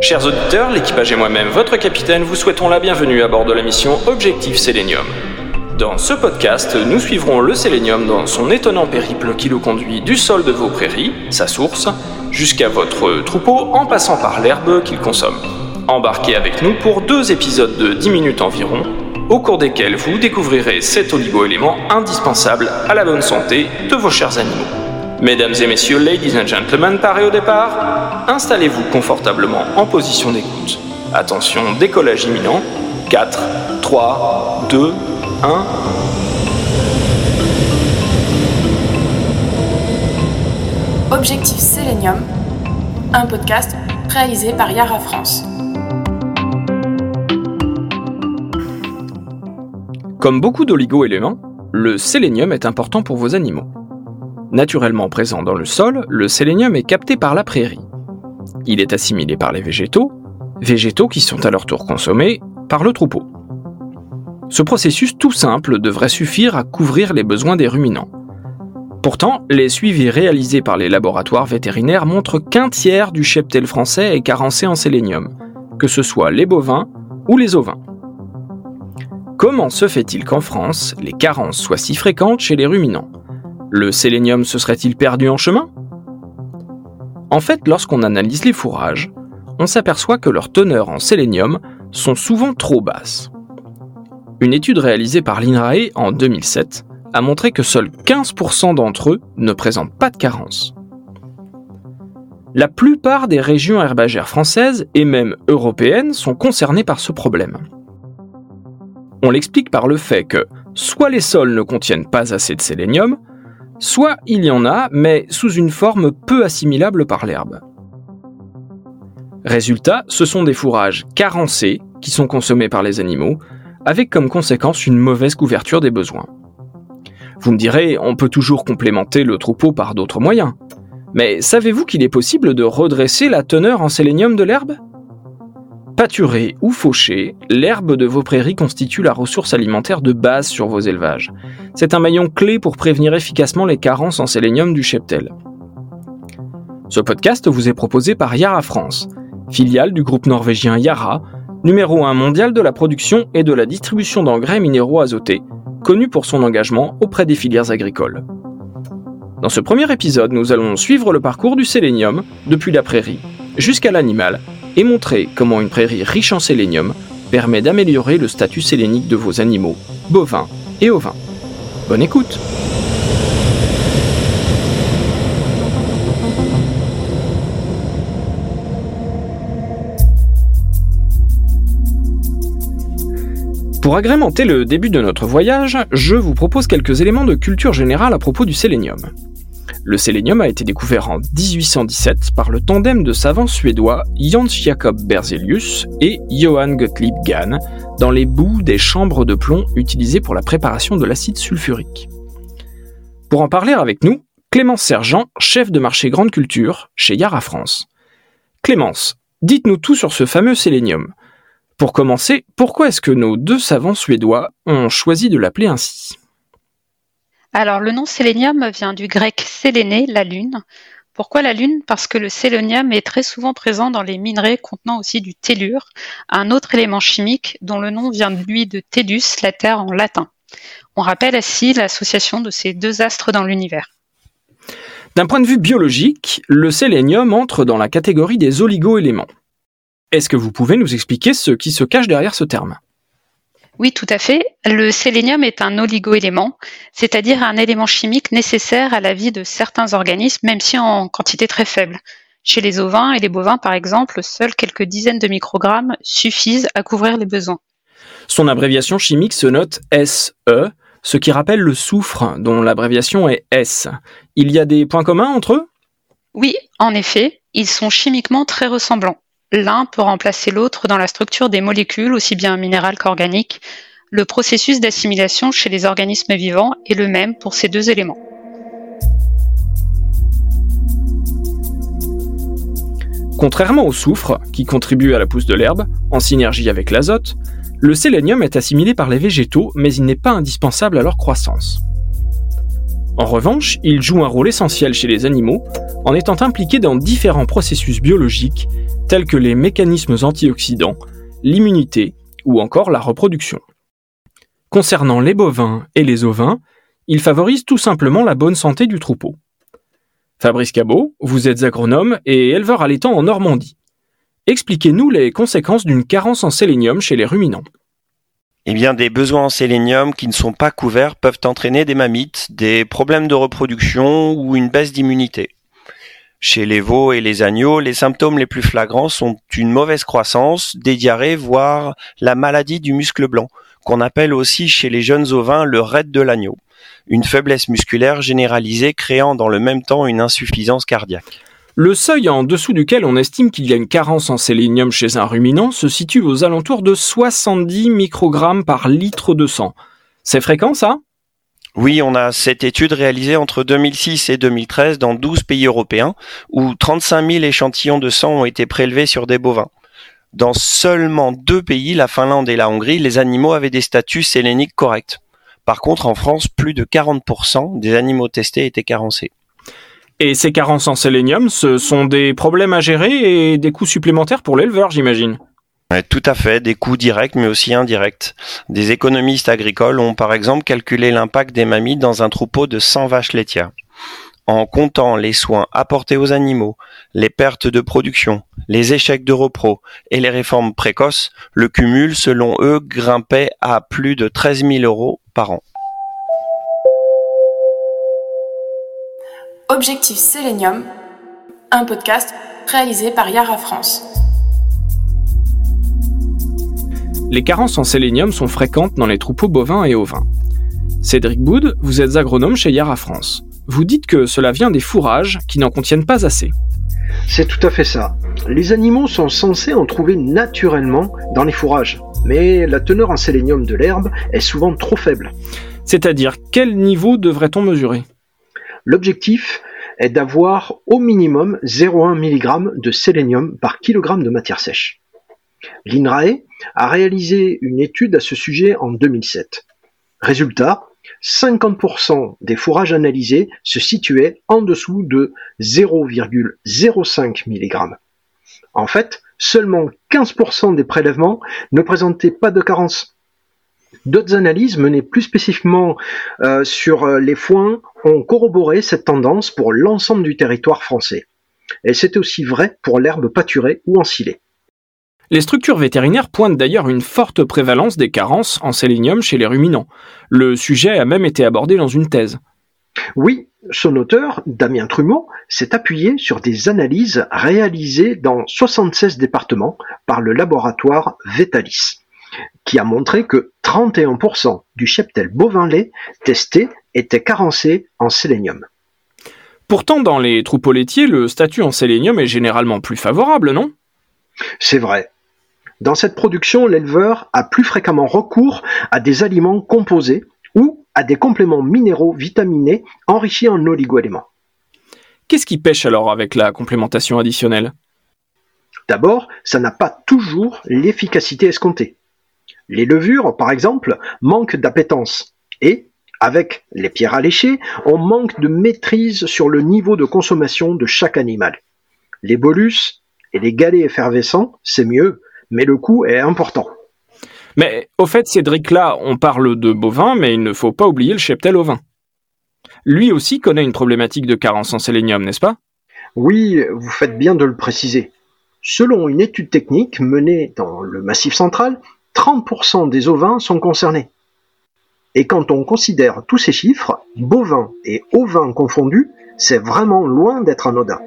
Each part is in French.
Chers auditeurs, l'équipage et moi-même, votre capitaine, vous souhaitons la bienvenue à bord de la mission Objectif Sélénium. Dans ce podcast, nous suivrons le sélénium dans son étonnant périple qui le conduit du sol de vos prairies, sa source, jusqu'à votre troupeau en passant par l'herbe qu'il consomme. Embarquez avec nous pour deux épisodes de 10 minutes environ, au cours desquels vous découvrirez cet oligo-élément indispensable à la bonne santé de vos chers animaux. Mesdames et messieurs, ladies and gentlemen, parés au départ, installez-vous confortablement en position d'écoute. Attention, décollage imminent. 4, 3, 2, 1. Objectif Selenium, un podcast réalisé par Yara France. Comme beaucoup d'oligo-éléments, le sélénium est important pour vos animaux. Naturellement présent dans le sol, le sélénium est capté par la prairie. Il est assimilé par les végétaux, végétaux qui sont à leur tour consommés par le troupeau. Ce processus tout simple devrait suffire à couvrir les besoins des ruminants. Pourtant, les suivis réalisés par les laboratoires vétérinaires montrent qu'un tiers du cheptel français est carencé en sélénium, que ce soit les bovins ou les ovins. Comment se fait-il qu'en France, les carences soient si fréquentes chez les ruminants? Le sélénium se serait-il perdu en chemin? En fait, lorsqu'on analyse les fourrages, on s'aperçoit que leurs teneurs en sélénium sont souvent trop basses. Une étude réalisée par l'INRAE en 2007 a montré que seuls 15% d'entre eux ne présentent pas de carence. La plupart des régions herbagères françaises et même européennes sont concernées par ce problème. On l'explique par le fait que soit les sols ne contiennent pas assez de sélénium, Soit il y en a, mais sous une forme peu assimilable par l'herbe. Résultat, ce sont des fourrages carencés qui sont consommés par les animaux, avec comme conséquence une mauvaise couverture des besoins. Vous me direz, on peut toujours complémenter le troupeau par d'autres moyens. Mais savez-vous qu'il est possible de redresser la teneur en sélénium de l'herbe? Pâturée ou fauchée, l'herbe de vos prairies constitue la ressource alimentaire de base sur vos élevages. C'est un maillon clé pour prévenir efficacement les carences en sélénium du cheptel. Ce podcast vous est proposé par Yara France, filiale du groupe norvégien Yara, numéro 1 mondial de la production et de la distribution d'engrais minéraux azotés, connu pour son engagement auprès des filières agricoles. Dans ce premier épisode, nous allons suivre le parcours du sélénium depuis la prairie jusqu'à l'animal et montrer comment une prairie riche en sélénium permet d'améliorer le statut sélénique de vos animaux, bovins et ovins. Bonne écoute Pour agrémenter le début de notre voyage, je vous propose quelques éléments de culture générale à propos du sélénium. Le sélénium a été découvert en 1817 par le tandem de savants suédois Jans Jacob Berzelius et Johann Gottlieb Gahn dans les boues des chambres de plomb utilisées pour la préparation de l'acide sulfurique. Pour en parler avec nous, Clémence Sergent, chef de marché Grande Culture chez Yara France. Clémence, dites-nous tout sur ce fameux sélénium. Pour commencer, pourquoi est-ce que nos deux savants suédois ont choisi de l'appeler ainsi? Alors, le nom sélénium vient du grec séléné, la lune. Pourquoi la lune? Parce que le sélénium est très souvent présent dans les minerais contenant aussi du tellure, un autre élément chimique dont le nom vient de lui de tellus, la Terre en latin. On rappelle ainsi l'association de ces deux astres dans l'univers. D'un point de vue biologique, le sélénium entre dans la catégorie des oligo-éléments. Est-ce que vous pouvez nous expliquer ce qui se cache derrière ce terme? Oui, tout à fait. Le sélénium est un oligoélément, c'est-à-dire un élément chimique nécessaire à la vie de certains organismes, même si en quantité très faible. Chez les ovins et les bovins, par exemple, seuls quelques dizaines de microgrammes suffisent à couvrir les besoins. Son abréviation chimique se note SE, ce qui rappelle le soufre, dont l'abréviation est S. Il y a des points communs entre eux? Oui, en effet, ils sont chimiquement très ressemblants. L'un peut remplacer l'autre dans la structure des molécules, aussi bien minérales qu'organiques. Le processus d'assimilation chez les organismes vivants est le même pour ces deux éléments. Contrairement au soufre, qui contribue à la pousse de l'herbe, en synergie avec l'azote, le sélénium est assimilé par les végétaux, mais il n'est pas indispensable à leur croissance. En revanche, il joue un rôle essentiel chez les animaux en étant impliqué dans différents processus biologiques tels que les mécanismes antioxydants, l'immunité ou encore la reproduction. Concernant les bovins et les ovins, il favorise tout simplement la bonne santé du troupeau. Fabrice Cabot, vous êtes agronome et éleveur allaitant en Normandie. Expliquez-nous les conséquences d'une carence en sélénium chez les ruminants. Eh bien, des besoins en sélénium qui ne sont pas couverts peuvent entraîner des mammites, des problèmes de reproduction ou une baisse d'immunité. Chez les veaux et les agneaux, les symptômes les plus flagrants sont une mauvaise croissance, des diarrhées, voire la maladie du muscle blanc, qu'on appelle aussi chez les jeunes ovins le raid de l'agneau, une faiblesse musculaire généralisée créant dans le même temps une insuffisance cardiaque. Le seuil en dessous duquel on estime qu'il y a une carence en sélénium chez un ruminant se situe aux alentours de 70 microgrammes par litre de sang. C'est fréquent ça? Oui, on a cette étude réalisée entre 2006 et 2013 dans 12 pays européens où 35 000 échantillons de sang ont été prélevés sur des bovins. Dans seulement deux pays, la Finlande et la Hongrie, les animaux avaient des statuts séléniques corrects. Par contre, en France, plus de 40% des animaux testés étaient carencés. Et ces carences en sélénium, ce sont des problèmes à gérer et des coûts supplémentaires pour l'éleveur, j'imagine. tout à fait, des coûts directs mais aussi indirects. Des économistes agricoles ont par exemple calculé l'impact des mamies dans un troupeau de 100 vaches laitières. En comptant les soins apportés aux animaux, les pertes de production, les échecs de repro et les réformes précoces, le cumul, selon eux, grimpait à plus de 13 000 euros par an. Objectif Sélénium, un podcast réalisé par Yara France. Les carences en sélénium sont fréquentes dans les troupeaux bovins et ovins. Cédric Boud, vous êtes agronome chez Yara France. Vous dites que cela vient des fourrages qui n'en contiennent pas assez. C'est tout à fait ça. Les animaux sont censés en trouver naturellement dans les fourrages, mais la teneur en sélénium de l'herbe est souvent trop faible. C'est-à-dire, quel niveau devrait-on mesurer? L'objectif est d'avoir au minimum 0,1 mg de sélénium par kilogramme de matière sèche. L'INRAE a réalisé une étude à ce sujet en 2007. Résultat, 50% des fourrages analysés se situaient en dessous de 0,05 mg. En fait, seulement 15% des prélèvements ne présentaient pas de carence. D'autres analyses menées plus spécifiquement euh, sur euh, les foins ont corroboré cette tendance pour l'ensemble du territoire français. Et c'est aussi vrai pour l'herbe pâturée ou ensilée. Les structures vétérinaires pointent d'ailleurs une forte prévalence des carences en sélénium chez les ruminants. Le sujet a même été abordé dans une thèse. Oui, son auteur, Damien Trumeau, s'est appuyé sur des analyses réalisées dans 76 départements par le laboratoire Vetalis, qui a montré que 31% du cheptel bovin lait testé était carencé en sélénium. Pourtant, dans les troupeaux laitiers, le statut en sélénium est généralement plus favorable, non? C'est vrai. Dans cette production, l'éleveur a plus fréquemment recours à des aliments composés ou à des compléments minéraux vitaminés enrichis en oligoéléments. Qu'est-ce qui pêche alors avec la complémentation additionnelle? D'abord, ça n'a pas toujours l'efficacité escomptée. Les levures, par exemple, manquent d'appétence et, avec les pierres alléchées, on manque de maîtrise sur le niveau de consommation de chaque animal. Les bolus et les galets effervescents, c'est mieux, mais le coût est important. Mais au fait, Cédric, là, on parle de bovin, mais il ne faut pas oublier le cheptel ovin. Lui aussi connaît une problématique de carence en sélénium, n'est-ce pas? Oui, vous faites bien de le préciser. Selon une étude technique menée dans le Massif central, 30% des ovins sont concernés. Et quand on considère tous ces chiffres, bovins et ovins confondus, c'est vraiment loin d'être anodin.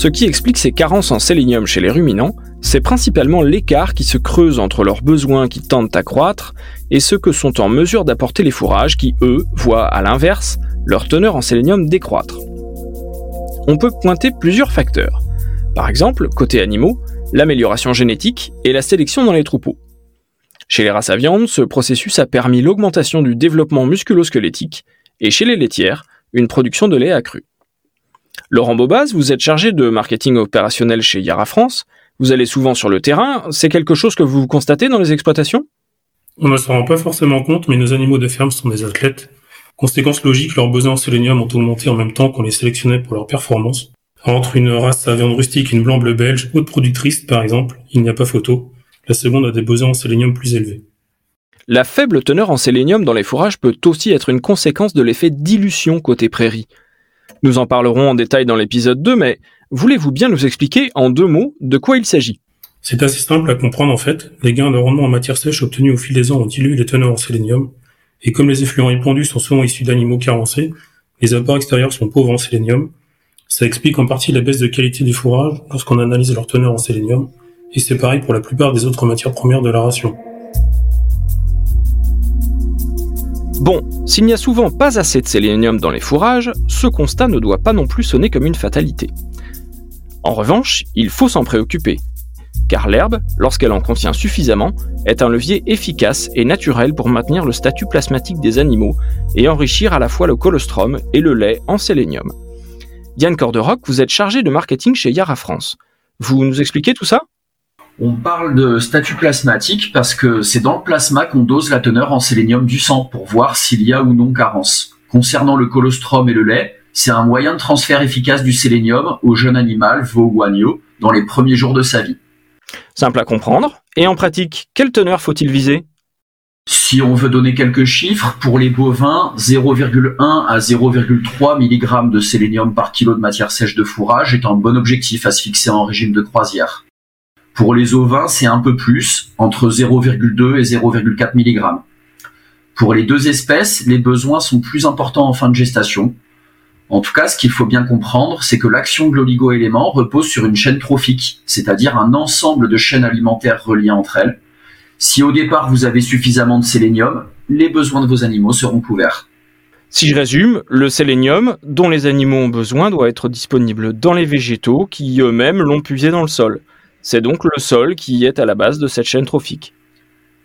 Ce qui explique ces carences en sélénium chez les ruminants, c'est principalement l'écart qui se creuse entre leurs besoins qui tendent à croître et ceux que sont en mesure d'apporter les fourrages qui, eux, voient à l'inverse leur teneur en sélénium décroître. On peut pointer plusieurs facteurs. Par exemple, côté animaux, l'amélioration génétique et la sélection dans les troupeaux. Chez les races à viande, ce processus a permis l'augmentation du développement musculo-squelettique et chez les laitières, une production de lait accrue. Laurent Bobaz, vous êtes chargé de marketing opérationnel chez Yara France. Vous allez souvent sur le terrain. C'est quelque chose que vous constatez dans les exploitations? On ne s'en rend pas forcément compte, mais nos animaux de ferme sont des athlètes. Conséquence logique, leurs besoins en sélénium ont augmenté en même temps qu'on les sélectionnait pour leur performance. Entre une race à viande rustique et une blanc-bleu belge, haute productrice par exemple, il n'y a pas photo. La seconde a des besoins en sélénium plus élevés. La faible teneur en sélénium dans les fourrages peut aussi être une conséquence de l'effet dilution côté prairie. Nous en parlerons en détail dans l'épisode 2, mais voulez-vous bien nous expliquer en deux mots de quoi il s'agit? C'est assez simple à comprendre en fait. Les gains de rendement en matière sèche obtenus au fil des ans ont dilué les teneurs en sélénium, et comme les effluents épandus sont souvent issus d'animaux carencés, les apports extérieurs sont pauvres en sélénium. Ça explique en partie la baisse de qualité des fourrages lorsqu'on analyse leur teneur en sélénium, et c'est pareil pour la plupart des autres matières premières de la ration. Bon, s'il n'y a souvent pas assez de sélénium dans les fourrages, ce constat ne doit pas non plus sonner comme une fatalité. En revanche, il faut s'en préoccuper, car l'herbe, lorsqu'elle en contient suffisamment, est un levier efficace et naturel pour maintenir le statut plasmatique des animaux et enrichir à la fois le colostrum et le lait en sélénium. Yann Corderock, vous êtes chargé de marketing chez Yara France. Vous nous expliquez tout ça? On parle de statut plasmatique parce que c'est dans le plasma qu'on dose la teneur en sélénium du sang pour voir s'il y a ou non carence. Concernant le colostrum et le lait, c'est un moyen de transfert efficace du sélénium au jeune animal, veau ou agneau, dans les premiers jours de sa vie. Simple à comprendre. Et en pratique, quelle teneur faut-il viser? Si on veut donner quelques chiffres, pour les bovins, 0,1 à 0,3 mg de sélénium par kilo de matière sèche de fourrage est un bon objectif à se fixer en régime de croisière. Pour les ovins, c'est un peu plus, entre 0,2 et 0,4 mg. Pour les deux espèces, les besoins sont plus importants en fin de gestation. En tout cas, ce qu'il faut bien comprendre, c'est que l'action de l'oligo-élément repose sur une chaîne trophique, c'est-à-dire un ensemble de chaînes alimentaires reliées entre elles. Si au départ vous avez suffisamment de sélénium, les besoins de vos animaux seront couverts. Si je résume, le sélénium dont les animaux ont besoin doit être disponible dans les végétaux qui eux-mêmes l'ont puisé dans le sol. C'est donc le sol qui est à la base de cette chaîne trophique.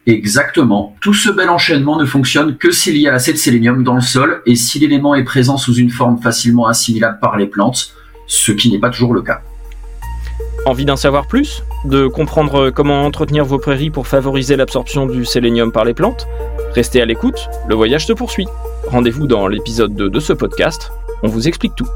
Exactement. Tout ce bel enchaînement ne fonctionne que s'il y a assez de sélénium dans le sol et si l'élément est présent sous une forme facilement assimilable par les plantes, ce qui n'est pas toujours le cas. Envie d'en savoir plus? De comprendre comment entretenir vos prairies pour favoriser l'absorption du sélénium par les plantes? Restez à l'écoute, le voyage se poursuit. Rendez-vous dans l'épisode 2 de ce podcast, on vous explique tout.